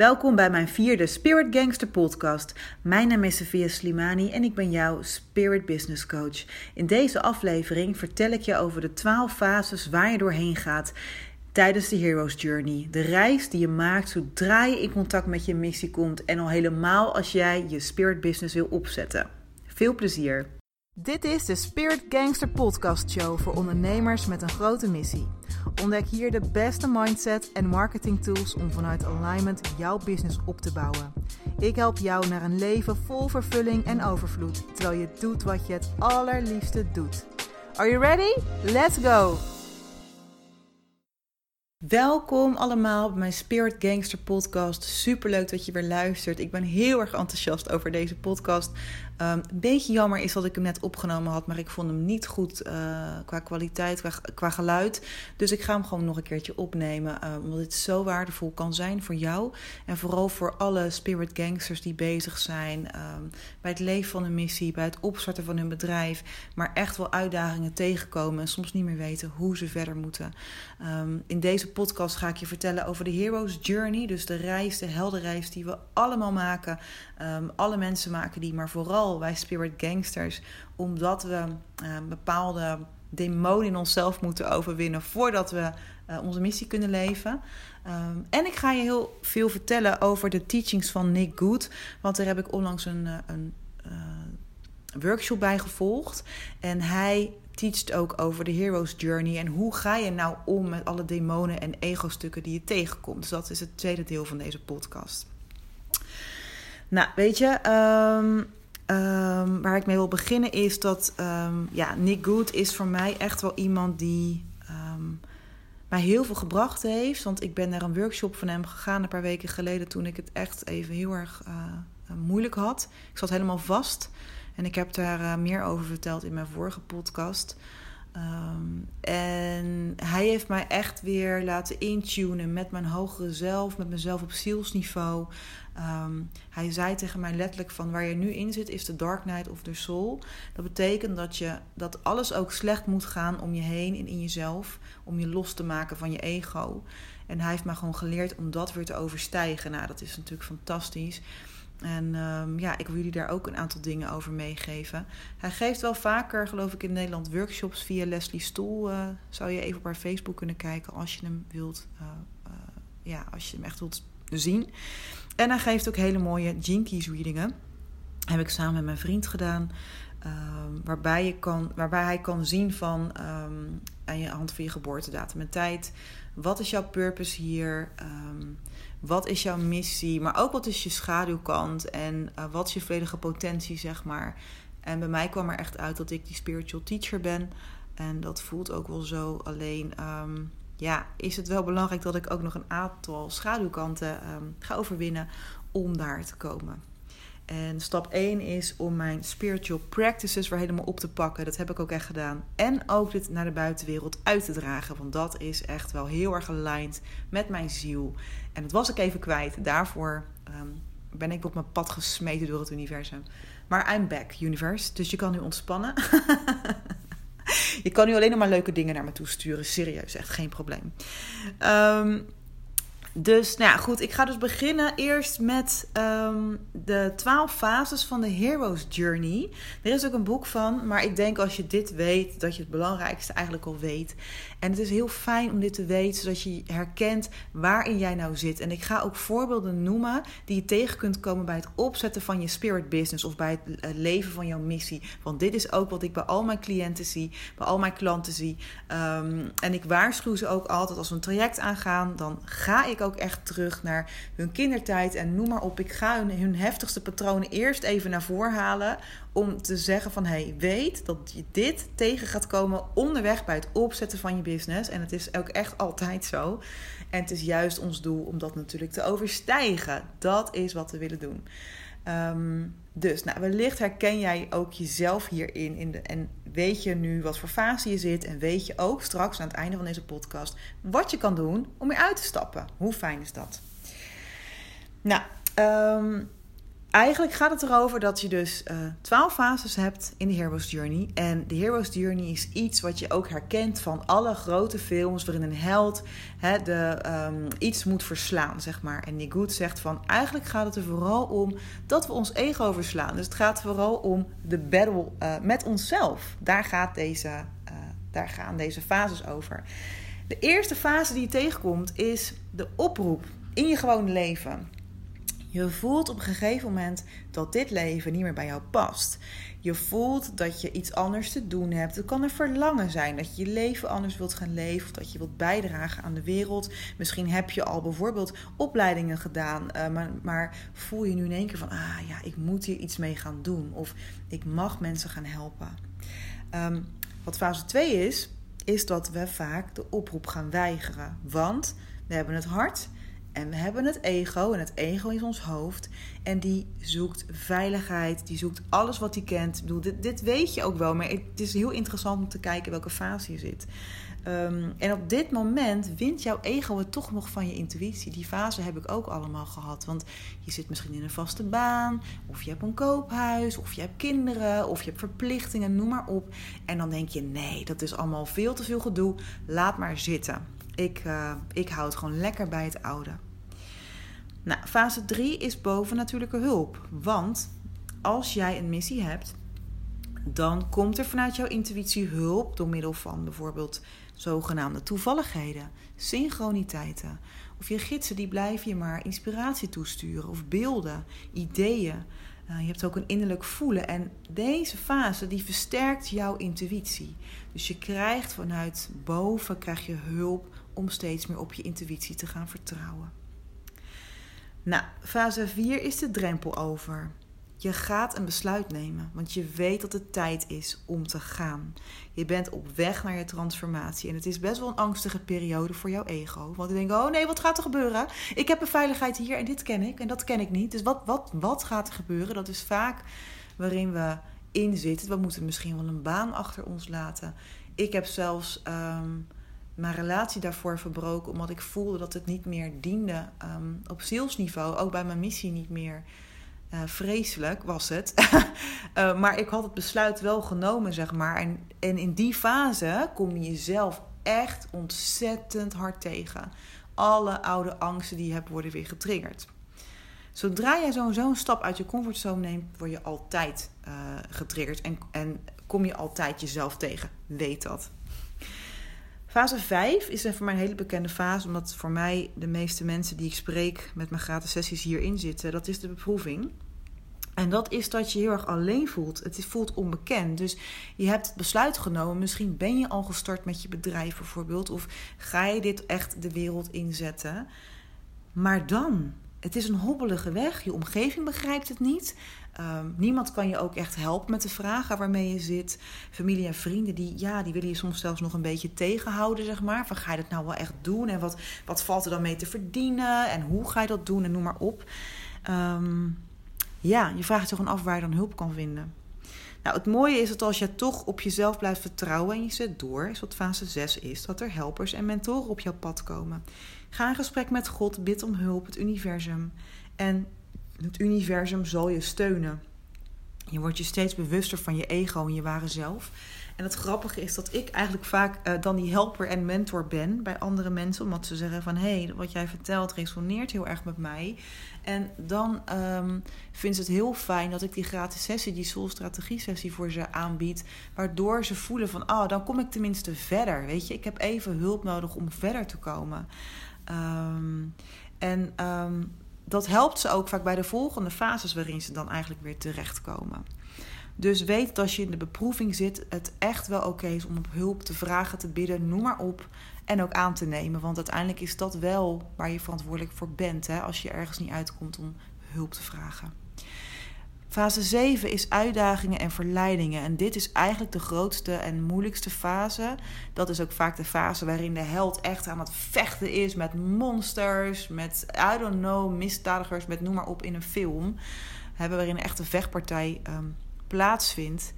Welkom bij mijn vierde Spirit Gangster podcast. Mijn naam is Sofia Slimani en ik ben jouw Spirit Business Coach. In deze aflevering vertel ik je over de 12 fases waar je doorheen gaat tijdens de Hero's Journey. De reis die je maakt zodra je in contact met je missie komt en al helemaal als jij je Spirit Business wil opzetten. Veel plezier! Dit is de Spirit Gangster Podcast Show voor ondernemers met een grote missie. Ontdek hier de beste mindset en marketing tools om vanuit alignment jouw business op te bouwen. Ik help jou naar een leven vol vervulling en overvloed, terwijl je doet wat je het allerliefste doet. Are you ready? Let's go! Welkom allemaal bij mijn Spirit Gangster podcast. Super leuk dat je weer luistert. Ik ben heel erg enthousiast over deze podcast. Um, een beetje jammer is dat ik hem net opgenomen had, maar ik vond hem niet goed uh, qua kwaliteit, qua, qua, geluid. Dus ik ga hem gewoon nog een keertje opnemen, uh, omdat het zo waardevol kan zijn voor jou. En vooral voor alle spirit gangsters die bezig zijn um, bij het leven van een missie, bij het opstarten van hun bedrijf. Maar echt wel uitdagingen tegenkomen en soms niet meer weten hoe ze verder moeten. Um, in deze podcast ga ik je vertellen over de Hero's Journey. Dus de reis, de heldenreis die we allemaal maken. alle mensen maken die, maar vooral wij spirit gangsters, omdat we uh, bepaalde demonen in onszelf moeten overwinnen voordat we uh, onze missie kunnen leven. Um, en ik ga je heel veel vertellen over de teachings van Nick Good, want daar heb ik onlangs een, uh, een workshop bij gevolgd. En hij teacht ook over de hero's journey en hoe ga je nou om met alle demonen en ego-stukken die je tegenkomt. Dus dat is het tweede deel van deze podcast. Nou, weet je, um, Um, waar ik mee wil beginnen is dat um, ja, Nick Good is voor mij echt wel iemand die um, mij heel veel gebracht heeft. Want ik ben naar een workshop van hem gegaan een paar weken geleden toen ik het echt even heel erg uh, moeilijk had. Ik zat helemaal vast en ik heb daar uh, meer over verteld in mijn vorige podcast. En hij heeft mij echt weer laten intunen met mijn hogere zelf, met mezelf op zielsniveau. Um, hij zei tegen mij letterlijk van waar je nu in zit is de dark night of the soul. Dat betekent dat, je, dat alles ook slecht moet gaan om je heen en in jezelf. Om je los te maken van je ego. En hij heeft mij gewoon geleerd om dat weer te overstijgen. Nou, dat is natuurlijk fantastisch. En um, ja, ik wil jullie daar ook een aantal dingen over meegeven. Hij geeft wel vaker, geloof ik, in Nederland workshops via Leslie Stoel. Uh, zou je even op haar Facebook kunnen kijken als je hem wilt. Uh, uh, ja, als je hem echt wilt zien. En hij geeft ook hele mooie Jinkies readingen. Heb ik samen met mijn vriend gedaan. Um, waarbij, je kan, waarbij hij kan zien van um, aan je hand van je geboortedatum en tijd. Wat is jouw purpose hier? Um, wat is jouw missie? Maar ook wat is je schaduwkant? En uh, wat is je volledige potentie, zeg maar? En bij mij kwam er echt uit dat ik die spiritual teacher ben. En dat voelt ook wel zo. Alleen ja, is het wel belangrijk dat ik ook nog een aantal schaduwkanten um, ga overwinnen om daar te komen. En stap 1 is om mijn spiritual practices weer helemaal op te pakken. Dat heb ik ook echt gedaan. En ook dit naar de buitenwereld uit te dragen. Want dat is echt wel heel erg aligned met mijn ziel. En dat was ik even kwijt. Daarvoor um, ben ik op mijn pad gesmeten door het universum. Maar I'm back, universe. Dus je kan nu ontspannen. je kan nu alleen nog maar leuke dingen naar me toe sturen. Serieus, echt geen probleem. Um, dus nou goed. Ik ga dus beginnen eerst met um, de twaalf fases van de Hero's Journey. Er is ook een boek van, maar ik denk als je dit weet, dat je het belangrijkste eigenlijk al weet. En het is heel fijn om dit te weten, zodat je herkent waarin jij nou zit. En ik ga ook voorbeelden noemen die je tegen kunt komen bij het opzetten van je spirit business of bij het leven van jouw missie. Want dit is ook wat ik bij al mijn cliënten zie, bij al mijn klanten zie. Um, en ik waarschuw ze ook altijd als we een traject aangaan, dan ga ik ook echt terug naar hun kindertijd en noem maar op. Ik ga hun, hun heftigste patronen eerst even naar voren halen om te zeggen van hey, weet dat je dit tegen gaat komen onderweg bij het opzetten van je business. En het is ook echt altijd zo. En het is juist ons doel om dat natuurlijk te overstijgen. Dat is wat we willen doen. Um, dus nou, wellicht herken jij ook jezelf hierin. In de, en weet je nu wat voor fase je zit. En weet je ook straks aan het einde van deze podcast wat je kan doen om weer uit te stappen. Hoe fijn is dat? Nou, um, eigenlijk gaat het erover dat je dus uh, eh, 12 fases hebt in de Hero's Journey. En de Hero's Journey is iets wat je ook herkent van alle grote films waarin een held hè, de, um, iets moet verslaan, zeg maar. En Nick Good zegt van eigenlijk gaat het er vooral om dat we ons ego verslaan. Dus het gaat vooral om de battle uh, met onszelf. Daar, gaat deze, uh, daar gaan deze fases over. De eerste fase die je tegenkomt is de oproep in je gewone leven. Je voelt op een gegeven moment dat dit leven niet meer bij jou past. Je voelt dat je iets anders te doen hebt. Het kan een verlangen zijn dat je je leven anders wilt gaan leven. Of dat je wilt bijdragen aan de wereld. Misschien heb je al bijvoorbeeld opleidingen gedaan. Uh, maar, maar, voel je nu in één keer van: ah ja, ik moet hier iets mee gaan doen. Of ik mag mensen gaan helpen. Um, wat fase 2 is, is dat we vaak de oproep gaan weigeren. Want we hebben het hart en we hebben het ego, en het ego is ons hoofd. En die zoekt veiligheid, die zoekt alles wat hij kent. Ik bedoel, dit, dit weet je ook wel, maar het is heel interessant om te kijken welke fase je zit. Um, en op dit moment wint jouw ego het toch nog van je intuïtie. Die fase heb ik ook allemaal gehad. Want je zit misschien in een vaste baan, of je hebt een koophuis, of je hebt kinderen, of je hebt verplichtingen, noem maar op. En dan denk je: nee, dat is allemaal veel te veel gedoe, laat maar zitten. Ik, uh, ik hou het gewoon lekker bij het oude. Nou, fase 3 is bovennatuurlijke hulp. Want als jij een missie hebt, dan komt er vanuit jouw intuïtie hulp door middel van bijvoorbeeld zogenaamde toevalligheden, synchroniteiten. Of je gidsen die blijven je maar inspiratie toesturen of beelden, ideeën. Uh, je hebt ook een innerlijk voelen en deze fase die versterkt jouw intuïtie. Dus je krijgt vanuit boven krijg je hulp om steeds meer op je intuïtie te gaan vertrouwen. Nou, fase 4 is de drempel over. Je gaat een besluit nemen, want je weet dat het tijd is om te gaan. Je bent op weg naar je transformatie. En het is best wel een angstige periode voor jouw ego. Want je denkt, oh nee, wat gaat er gebeuren? Ik heb een veiligheid hier en dit ken ik en dat ken ik niet. Dus wat, wat, wat gaat er gebeuren? Dat is vaak waarin we in zitten. We moeten misschien wel een baan achter ons laten. Ik heb zelfs... Um, mijn relatie daarvoor verbroken. Omdat ik voelde dat het niet meer diende um, op zielsniveau. Ook bij mijn missie niet meer. Uh, vreselijk was het. uh, maar ik had het besluit wel genomen, zeg maar. En, en in die fase kom je jezelf echt ontzettend hard tegen. Alle oude angsten die je hebt worden weer getriggerd. Zodra jij zo'n een stap uit je comfortzone neemt, word je altijd uh, getriggerd. En, en kom je altijd jezelf tegen. Weet dat. Fase 5 is voor mij een hele bekende fase, omdat voor mij de meeste mensen die ik spreek met mijn gratis sessies hierin zitten. Dat is de beproeving. En dat is dat je heel erg alleen voelt. Het voelt onbekend. Dus je hebt het besluit genomen. Misschien ben je al gestart met je bedrijf bijvoorbeeld. Of ga je dit echt de wereld inzetten. Maar dan, het is een hobbelige weg. Je omgeving begrijpt het niet. Ehm, niemand kan je ook echt helpen met de vragen waarmee je zit. Familie en vrienden, die, ja, die willen je soms zelfs nog een beetje tegenhouden, zeg maar. Van ga je dat nou wel echt doen? En wat, wat valt er dan mee te verdienen? En hoe ga je dat doen? En noem maar op. Ehm, ja, je vraagt je gewoon af waar je dan hulp kan vinden. Nou, het mooie is dat als je toch op jezelf blijft vertrouwen en je zet door, is wat fase 6 is, dat er helpers en mentoren op jouw pad komen. Ga in gesprek met God, bid om hulp, het universum. En het universum zal je steunen. Je wordt je steeds bewuster van je ego en je ware zelf. En het grappige is dat ik eigenlijk vaak uh, dan die helper en mentor ben bij andere mensen. Omdat ze zeggen van, hé, hey, wat jij vertelt resoneert heel erg met mij. En dan um, vindt ze het heel fijn dat ik die gratis sessie, die Soul Strategie sessie voor ze aanbied. Waardoor ze voelen van, oh, dan kom ik tenminste verder. Weet je, ik heb even hulp nodig om verder te komen. Um, en um, dat helpt ze ook vaak bij de volgende fases waarin ze dan eigenlijk weer terechtkomen. Dus weet dat als je in de beproeving zit, het echt wel oké is om op hulp te vragen, te bidden, noem maar op. En ook aan te nemen. Want uiteindelijk is dat wel waar je verantwoordelijk voor bent. Hè, als je ergens niet uitkomt om hulp te vragen. Fase 7 is uitdagingen en verleidingen. En dit is eigenlijk de grootste en moeilijkste fase. Dat is ook vaak de fase waarin de held echt aan het vechten is met monsters, met, I don't know, misdadigers, met noem maar op in een film. Hebben waarin een echte vechtpartij um, plaatsvindt.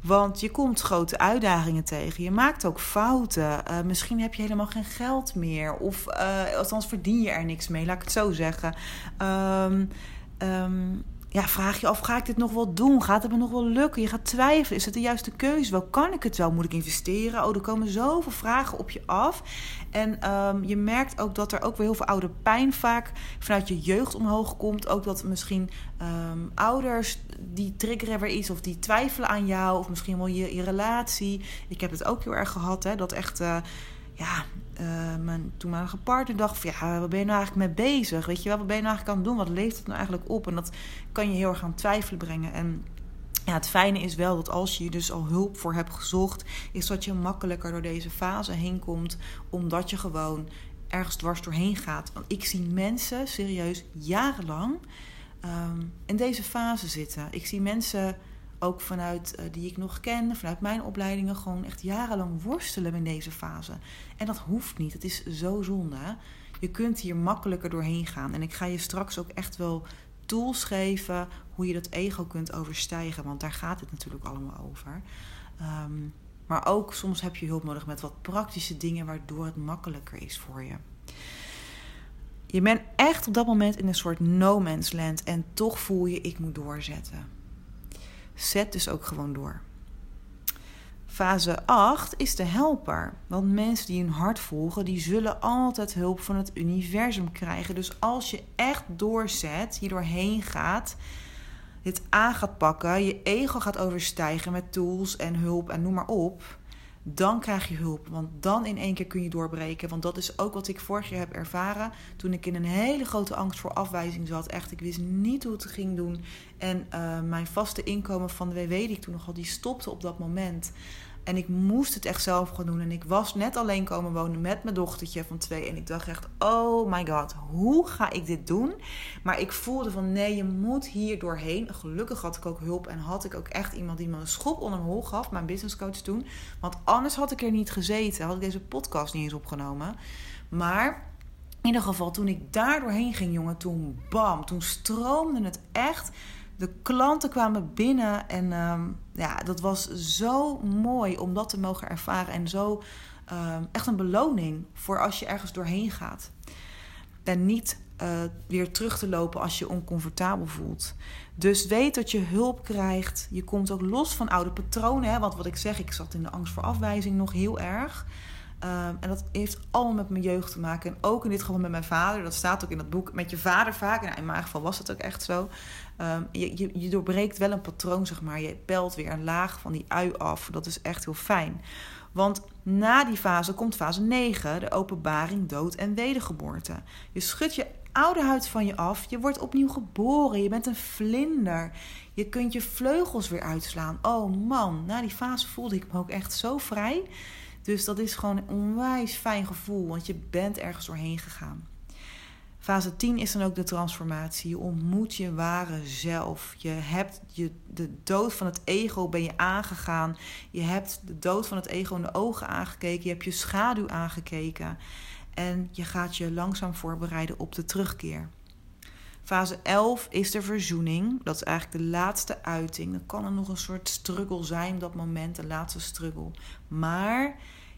Want je komt grote uitdagingen tegen. Je maakt ook fouten. Uh, misschien heb je helemaal geen geld meer. Of uh, althans verdien je er niks mee, laat ik het zo zeggen. Um, ja, vraag je af, ga ik dit nog wel doen? Gaat het me nog wel lukken? Je gaat twijfelen, is het de juiste keuze? Wel, kan ik het wel? Moet ik investeren? Oh, er komen zoveel vragen op je af. En ehm, je merkt ook dat er ook weer heel veel oude pijn vaak vanuit je jeugd omhoog komt. Ook dat misschien ehm, ouders die triggeren weer iets of die twijfelen aan jou. Of misschien wel je, je relatie. Ik heb het ook heel erg gehad, hè, dat echt... Uh, ja, uh, mijn toenmalige partner dacht van ja, wat ben je nou eigenlijk mee bezig? Weet je wel, wat ben je nou eigenlijk aan het doen? Wat leeft het nou eigenlijk op? En dat kan je heel erg aan twijfelen brengen. En ja, het fijne is wel dat als je je dus al hulp voor hebt gezocht, is dat je makkelijker door deze fase heen komt, omdat je gewoon ergens dwars doorheen gaat. Want ik zie mensen serieus jarenlang um, in deze fase zitten. Ik zie mensen ook vanuit uh, die ik nog ken, vanuit mijn opleidingen, gewoon echt jarenlang worstelen in deze fase. En dat hoeft niet. Het is zo zonde. Je kunt hier makkelijker doorheen gaan. En ik ga je straks ook echt wel tools geven hoe je dat ego kunt overstijgen. Want daar gaat het natuurlijk allemaal over. Um, maar ook soms heb je hulp nodig met wat praktische dingen waardoor het makkelijker is voor je. Je bent echt op dat moment in een soort no man's land en toch voel je ik moet doorzetten. Zet dus ook gewoon door. Fase 8 is de helper. Want mensen die hun hart volgen, die zullen altijd hulp van het universum krijgen. Dus als je echt doorzet, hier doorheen gaat, dit aan gaat pakken, je ego gaat overstijgen met tools en hulp en noem maar op, dan krijg je hulp. Want dan in één keer kun je doorbreken. Want dat is ook wat ik vorig jaar heb ervaren. Toen ik in een hele grote angst voor afwijzing zat. Echt, ik wist niet hoe het ging doen. En uh, mijn vaste inkomen van de WW, die ik toen nog had, die stopte op dat moment. En ik moest het echt zelf gaan doen. En ik was net alleen komen wonen met mijn dochtertje van twee. En ik dacht echt, oh my god, hoe ga ik dit doen? Maar ik voelde van, nee, je moet hier doorheen. Gelukkig had ik ook hulp en had ik ook echt iemand die me een schop onder mijn hol gaf. Mijn businesscoach toen. Want anders had ik er niet gezeten. Had ik deze podcast niet eens opgenomen. Maar in ieder geval, toen ik daar doorheen ging, jongen, toen bam, toen stroomde het echt de klanten kwamen binnen en ehm, ja, dat was zo mooi om dat te mogen ervaren. En zo ehm, echt een beloning voor als je ergens doorheen gaat. En niet uh, weer terug te lopen als je oncomfortabel voelt. Dus weet dat je hulp krijgt. Je komt ook los van oude patronen. Hè? Want wat ik zeg, ik zat in de angst voor afwijzing nog heel erg. Um, en dat heeft allemaal met mijn jeugd te maken. En ook in dit geval met mijn vader. Dat staat ook in dat boek. Met je vader vaak. En in mijn geval was dat ook echt zo. Um, je, je, je, doorbreekt wel een patroon, zeg maar. Je pelt weer een laag van die ui af. Dat is echt heel fijn. Want na die fase komt fase 9. De openbaring, dood en wedergeboorte. Je schudt je oude huid van je af. Je wordt opnieuw geboren. Je bent een vlinder. Je kunt je vleugels weer uitslaan. Oh man, na die fase voelde ik me ook echt zo vrij. Dus dat is gewoon een onwijs fijn gevoel, want je bent ergens doorheen gegaan. Fase 10 is dan ook de transformatie. Je ontmoet je ware zelf. Je hebt je, de dood van het ego ben je aangegaan. Je hebt de dood van het ego in de ogen aangekeken. Je hebt je schaduw aangekeken. En je gaat je langzaam voorbereiden op de terugkeer. Fase 11 is de verzoening. Dat is eigenlijk de laatste uiting. Dan kan er nog een soort struggle zijn dat moment, de laatste struggle. Maar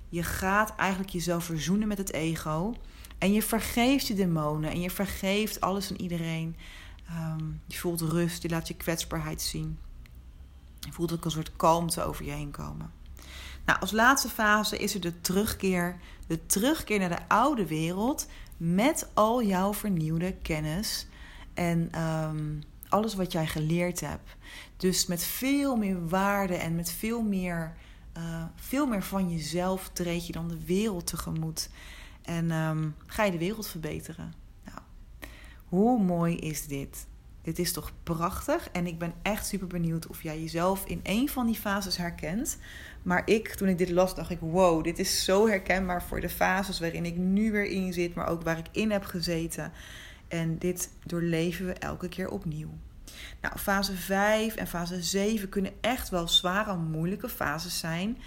je gaat eigenlijk jezelf verzoenen met het ego. En je vergeeft je demonen en je vergeeft alles en iedereen. Ehm, je voelt rust, je laat je kwetsbaarheid zien. Je voelt ook een soort kalmte over je heen komen. Nou, als laatste fase is er de terugkeer. De terugkeer naar de oude wereld met al jouw vernieuwde kennis en ehm, alles wat jij geleerd hebt. Dus met veel meer waarde en met veel meer uh, veel meer van jezelf treed je dan de wereld tegemoet. En um, ga je de wereld verbeteren. Nou, hoe mooi is dit? Dit is toch prachtig? En ik ben echt super benieuwd of jij jezelf in een van die fases herkent. Maar ik, toen ik dit las, dacht ik: wow, dit is zo herkenbaar voor de fases waarin ik nu weer in zit, maar ook waar ik in heb gezeten. En dit doorleven we elke keer opnieuw. Nou, fase 5 en fase 7 kunnen echt wel zware, moeilijke fases zijn.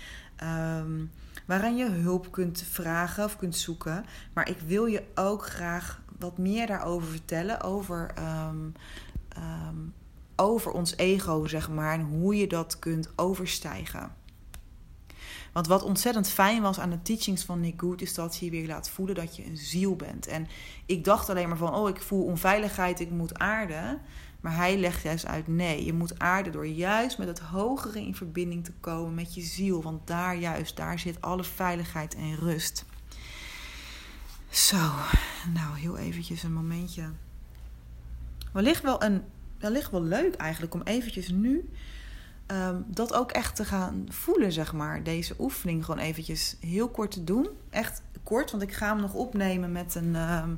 Um, waaraan je hulp kunt vragen of kunt zoeken. Maar ik wil je ook graag wat meer daarover vertellen. Over, um, um, over ons ego, zeg maar. En hoe je dat kunt overstijgen. Want wat ontzettend fijn was aan de teachings van Nick Good, is dat hij weer laat voelen dat je een ziel bent. En ik dacht alleen maar van, oh, ik voel onveiligheid, ik moet aarden. Maar hij legt juist uit: nee, je moet aarden door juist met het hogere in verbinding te komen met je ziel. Want daar juist, daar zit alle veiligheid en rust. Zo, nou heel eventjes een momentje. Wellicht wel, een, wellicht wel leuk eigenlijk om eventjes nu um, dat ook echt te gaan voelen, zeg maar. Deze oefening gewoon eventjes heel kort te doen. Echt kort, want ik ga hem nog opnemen met een, um,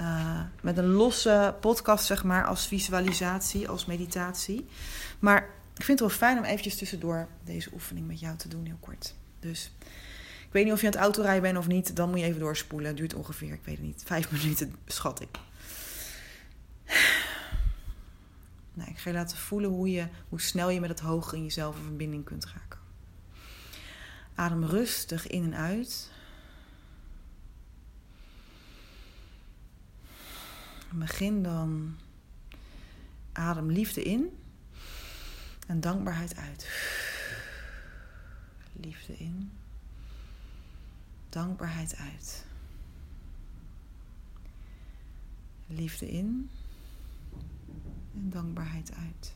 uh, met een losse podcast, zeg maar, als visualisatie, als meditatie. Maar ik vind het wel fijn om eventjes tussendoor deze oefening met jou te doen, heel kort. Dus ik weet niet of je aan het autorijden bent of niet. Dan moet je even doorspoelen. Het duurt ongeveer, ik weet het niet, vijf minuten, schat ik. Nou, ik ga je laten voelen hoe, je, hoe snel je met het hoger in jezelf in verbinding kunt raken. Adem rustig in en uit. Begin dan. Adem liefde in en dankbaarheid uit. Liefde in, dankbaarheid uit. Liefde in en dankbaarheid uit.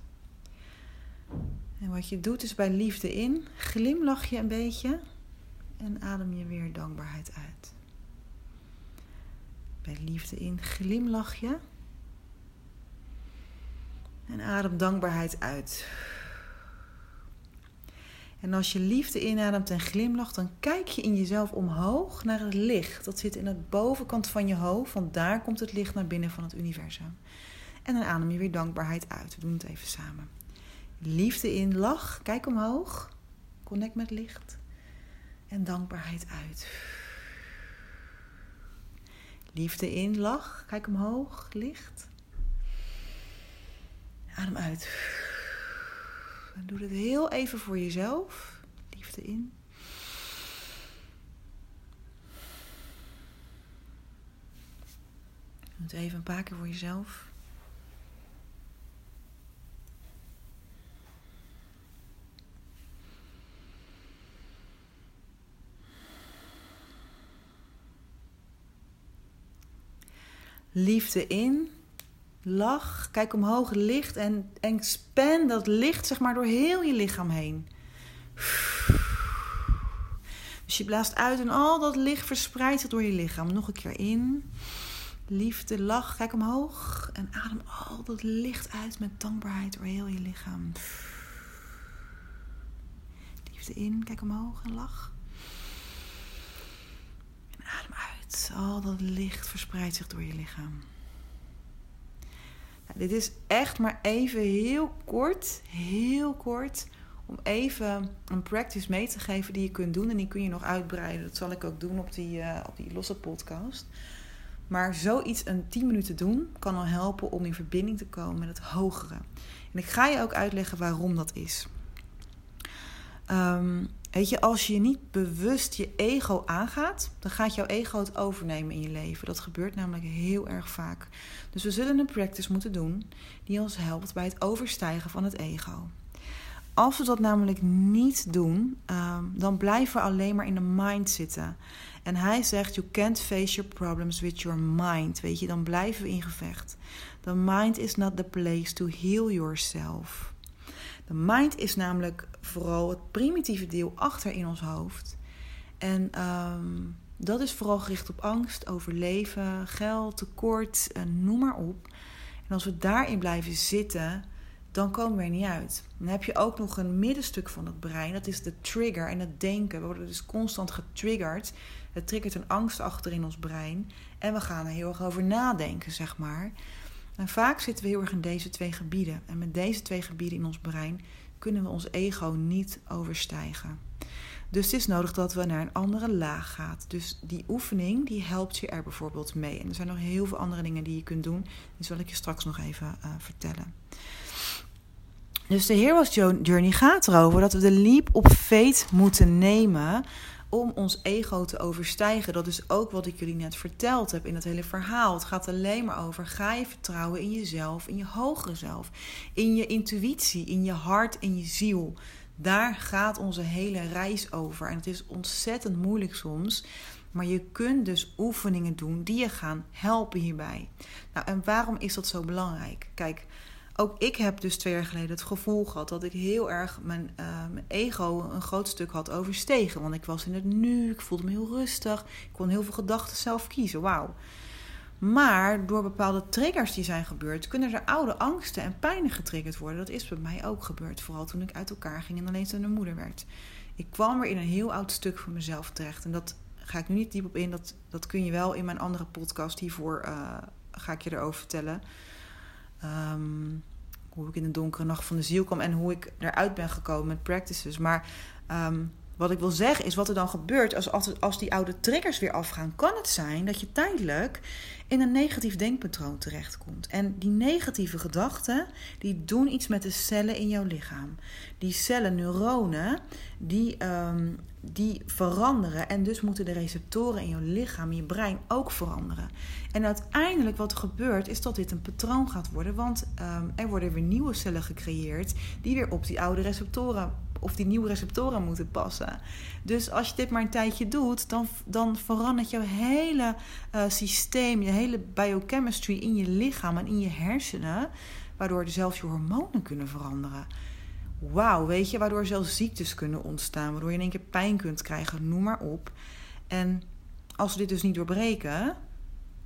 En wat je doet is bij liefde in, glimlach je een beetje en adem je weer dankbaarheid uit. Bij liefde in, glimlach je en adem dankbaarheid uit. En als je liefde inademt en glimlacht, dan kijk je in jezelf omhoog naar het licht. Dat zit in de bovenkant van je hoofd, want daar komt het licht naar binnen van het universum. En dan adem je weer dankbaarheid uit. We doen het even samen. Liefde in, lach, kijk omhoog. Connect met licht. En dankbaarheid uit. Liefde in, lach, kijk omhoog, licht. Adem uit. En doe dit heel even voor jezelf. Liefde in. Doe het even een paar keer voor jezelf. Liefde in. Lach, kijk omhoog, licht en, en span dat licht zeg maar door heel je lichaam heen. Dus je blaast uit en al dat licht verspreidt zich door je lichaam. Nog een keer in. Liefde, lach, kijk omhoog. En adem al dat licht uit met dankbaarheid door heel je lichaam. Liefde in, kijk omhoog en lach. En adem uit. Al dat licht verspreidt zich door je lichaam. Nou, dit is echt maar even heel kort, heel kort, om even een practice mee te geven die je kunt doen. En die kun je nog uitbreiden. Dat zal ik ook doen op die, uh, op die losse podcast. Maar zoiets een 10 minuten doen kan al helpen om in verbinding te komen met het hogere. En ik ga je ook uitleggen waarom dat is. Um, Weet je, als je niet bewust je ego aangaat, dan gaat jouw ego het overnemen in je leven. Dat gebeurt namelijk heel erg vaak. Dus we zullen een practice moeten doen die ons helpt bij het overstijgen van het ego. Als we dat namelijk niet doen, um, dan blijven we alleen maar in de mind zitten. En hij zegt: You can't face your problems with your mind. Weet je, dan blijven we in gevecht. The mind is not the place to heal yourself. De mind is namelijk vooral het primitieve deel achter in ons hoofd. En um, dat is vooral gericht op angst, overleven, geld, tekort, noem maar op. En als we daarin blijven zitten, dan komen we er niet uit. Dan heb je ook nog een middenstuk van het brein, dat is de trigger en het denken. We worden dus constant getriggerd. Het triggert een angst achter in ons brein. En we gaan er heel erg over nadenken, zeg maar. En vaak zitten we heel erg in deze twee gebieden. En met deze twee gebieden in ons brein kunnen we ons ego niet overstijgen. Dus het is nodig dat we naar een andere laag gaan. Dus die oefening die helpt je er bijvoorbeeld mee. En er zijn nog heel veel andere dingen die je kunt doen. Die zal ik je straks nog even uh, vertellen. Dus de Hero's Journey gaat erover dat we de leap op faith moeten nemen om ons ego te overstijgen. Dat is ook wat ik jullie net verteld heb in het hele verhaal. Het gaat alleen maar over: ga je vertrouwen in jezelf, in je hogere zelf, in je intuïtie, in je hart, in je ziel. Daar gaat onze hele reis over. En het is ontzettend moeilijk soms. Maar je kunt dus oefeningen doen die je gaan helpen hierbij. Nou, en waarom is dat zo belangrijk? Kijk, ook ik heb dus twee jaar geleden het gevoel gehad dat ik heel erg mijn, uh, mijn ego een groot stuk had overstegen. Want ik was in het nu, ik voelde me heel rustig, ik kon heel veel gedachten zelf kiezen. Wauw. Maar door bepaalde triggers die zijn gebeurd, kunnen er oude angsten en pijnen getriggerd worden. Dat is bij mij ook gebeurd, vooral toen ik uit elkaar ging en alleenstaande moeder werd. Ik kwam weer in een heel oud stuk van mezelf terecht. En dat ga ik nu niet diep op in. Dat, dat kun je wel in mijn andere podcast hiervoor uh, ga ik je erover vertellen. Um, hoe ik in de donkere nacht van de ziel kwam en hoe ik eruit ben gekomen met practices. Maar um, wat ik wil zeggen is wat er dan gebeurt als, als die oude triggers weer afgaan. Kan het zijn dat je tijdelijk in een negatief denkpatroon terechtkomt. En die negatieve gedachten, die doen iets met de cellen in jouw lichaam. Die cellen, neuronen, die, um, die veranderen. En dus moeten de receptoren in jouw lichaam, in je brein ook veranderen. En uiteindelijk wat er gebeurt, is dat dit een patroon gaat worden. Want um, er worden weer nieuwe cellen gecreëerd die weer op die oude receptoren of die nieuwe receptoren moeten passen. Dus als je dit maar een tijdje doet, dan, dan verandert jouw hele uh, systeem, je hele biochemistry in je lichaam en in je hersenen, waardoor zelfs je hormonen kunnen veranderen. Wauw, weet je, waardoor zelfs ziektes kunnen ontstaan, waardoor je in één keer pijn kunt krijgen, noem maar op. En als we dit dus niet doorbreken,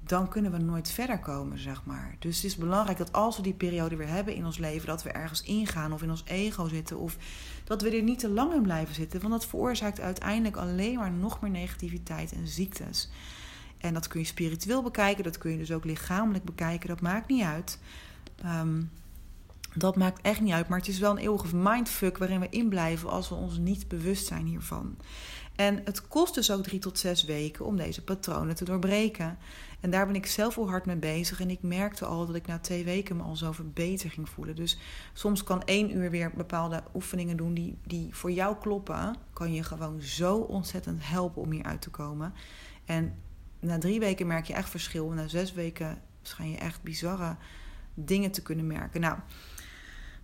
dan kunnen we nooit verder komen, zeg maar. Dus het is belangrijk dat als we die periode weer hebben in ons leven, dat we ergens ingaan of in ons ego zitten, of dat we er niet te lang in blijven zitten, want dat veroorzaakt uiteindelijk alleen maar nog meer negativiteit en ziektes. En dat kun je spiritueel bekijken, dat kun je dus ook lichamelijk bekijken, dat maakt niet uit. Um, dat maakt echt niet uit, maar het is wel een eeuwige mindfuck waarin we inblijven als we ons niet bewust zijn hiervan. En het kost dus ook drie tot zes weken om deze patronen te doorbreken. En daar ben ik zelf al hard mee bezig. En ik merkte al dat ik na twee weken me al zoveel beter ging voelen. Dus soms kan één uur weer bepaalde oefeningen doen die, die voor jou kloppen. Kan je gewoon zo ontzettend helpen om hier uit te komen. En na drie weken merk je echt verschil. Na zes weken schijn je echt bizarre dingen te kunnen merken. Nou,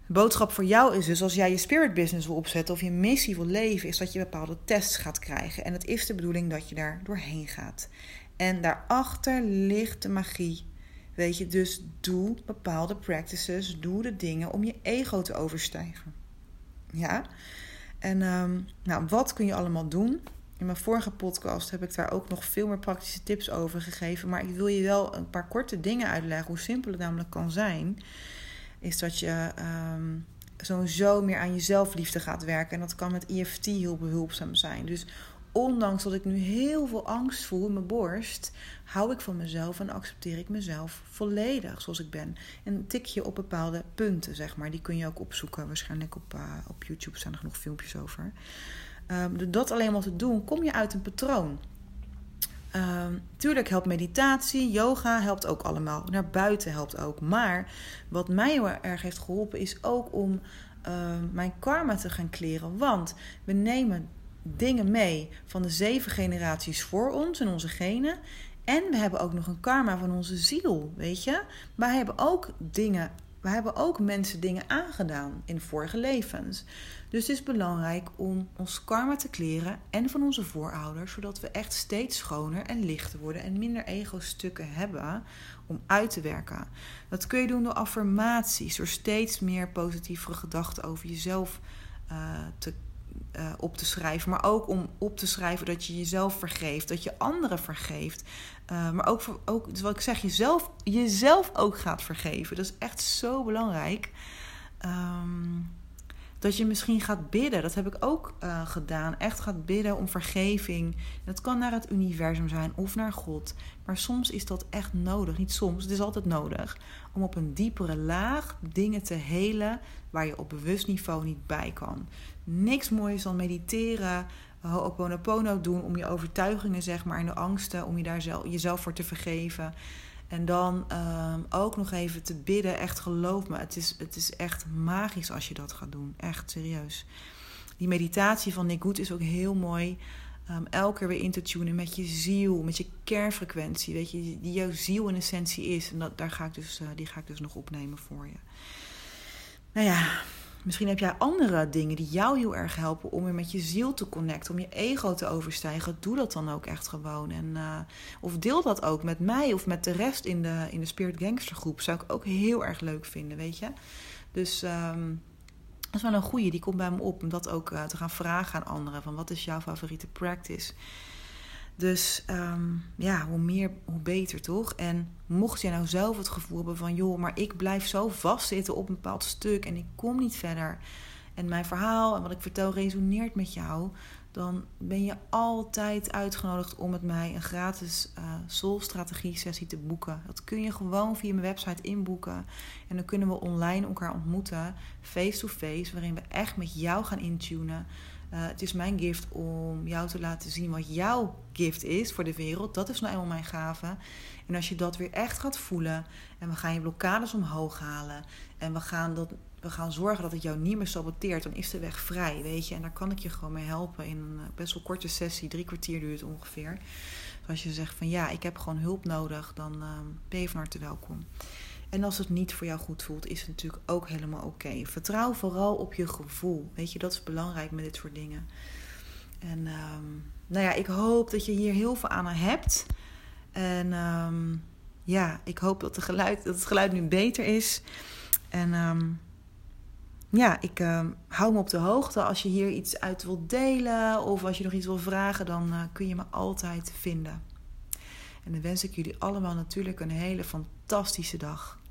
de boodschap voor jou is dus als jij je spirit business wil opzetten of je missie wil leven, is dat je bepaalde tests gaat krijgen. En het is de bedoeling dat je daar doorheen gaat. En daarachter ligt de magie. Weet je, dus doe bepaalde practices, doe de dingen om je ego te overstijgen. Ja? En um, nou, wat kun je allemaal doen? In mijn vorige podcast heb ik daar ook nog veel meer praktische tips over gegeven. Maar ik wil je wel een paar korte dingen uitleggen. Hoe simpel het namelijk kan zijn. Is dat je um, sowieso meer aan je zelfliefde gaat werken. En dat kan met EFT heel behulpzaam zijn. Dus ondanks dat ik nu heel veel angst voel in mijn borst, hou ik van mezelf en accepteer ik mezelf volledig zoals ik ben. En tik je op bepaalde punten, zeg maar. Die kun je ook opzoeken. Waarschijnlijk op, uh, op YouTube staan er genoeg filmpjes over. Um, door dat alleen maar te doen, kom je uit een patroon. Um, tuurlijk helpt meditatie, yoga helpt ook allemaal. Naar buiten helpt ook. Maar wat mij heel erg heeft geholpen is ook om uh, mijn karma te gaan kleren. Want we nemen dingen mee van de zeven generaties voor ons en onze genen. En we hebben ook nog een karma van onze ziel, weet je? Wij hebben ook dingen, we hebben ook mensen dingen aangedaan in vorige levens. Dus het is belangrijk om ons karma te kleren en van onze voorouders, zodat we echt steeds schoner en lichter worden en minder ego-stukken hebben om uit te werken. Dat kun je doen door affirmaties, door steeds meer positievere gedachten over jezelf uh, te uh, op te schrijven. Maar ook om op te schrijven dat je jezelf vergeeft. Dat je anderen vergeeft. Uh, maar ook, ook dus wat ik zeg, jezelf, jezelf ook gaat vergeven. Dat is echt zo belangrijk. Um, dat je misschien gaat bidden. Dat heb ik ook uh, gedaan. Echt gaat bidden om vergeving. Dat kan naar het universum zijn of naar God. Maar soms is dat echt nodig. Niet soms, het is altijd nodig. Om op een diepere laag dingen te helen waar je op bewust niveau niet bij kan. Niks moois dan mediteren, ho'oponopono doen om je overtuigingen zeg maar en de angsten om je daar zelf, jezelf voor te vergeven. En dan um, ook nog even te bidden. Echt geloof me, het is, het is echt magisch als je dat gaat doen. Echt serieus. Die meditatie van Nick is ook heel mooi. Um, elke keer weer in te tunen met je ziel, met je kernfrequentie. Weet je, die jouw ziel in essentie is. En dat, daar ga ik dus, uh, die ga ik dus nog opnemen voor je. Nou ja, Misschien heb jij andere dingen die jou heel erg helpen om weer met je ziel te connecten, om je ego te overstijgen. Doe dat dan ook echt gewoon. En, uh, of deel dat ook met mij of met de rest in de, in de Spirit Gangster groep. Zou ik ook heel erg leuk vinden, weet je. Dus um, dat is wel een goede, die komt bij me op om dat ook uh, te gaan vragen aan anderen. Van wat is jouw favoriete practice? Dus um, ja, hoe meer, hoe beter toch? En mocht je nou zelf het gevoel hebben van... joh, maar ik blijf zo vastzitten op een bepaald stuk en ik kom niet verder... en mijn verhaal en wat ik vertel resoneert met jou... dan ben je altijd uitgenodigd om met mij een gratis uh, Soul-strategie sessie te boeken. Dat kun je gewoon via mijn website inboeken. En dan kunnen we online elkaar ontmoeten, face-to-face... waarin we echt met jou gaan intunen... Uh, het is mijn gift om jou te laten zien wat jouw gift is voor de wereld. Dat is nou eenmaal mijn gave. En als je dat weer echt gaat voelen en we gaan je blokkades omhoog halen en we gaan, dat, we gaan zorgen dat het jou niet meer saboteert, dan is de weg vrij, weet je. En daar kan ik je gewoon mee helpen in een best wel korte sessie, drie kwartier duurt het ongeveer. Dus als je zegt van ja, ik heb gewoon hulp nodig, dan uh, ben je van harte welkom. En als het niet voor jou goed voelt, is het natuurlijk ook helemaal oké. Vertrouw vooral op je gevoel. Weet je, dat is belangrijk met dit soort dingen. En um, nou ja, ik hoop dat je hier heel veel aan hebt. En um, ja, ik hoop dat, geluid, dat het geluid nu beter is. En um, ja, ik hou me op de hoogte. Als je hier iets uit wilt delen of als je nog iets wil vragen, dan uh, kun je me altijd vinden. En dan wens ik jullie allemaal natuurlijk een hele fantastische dag.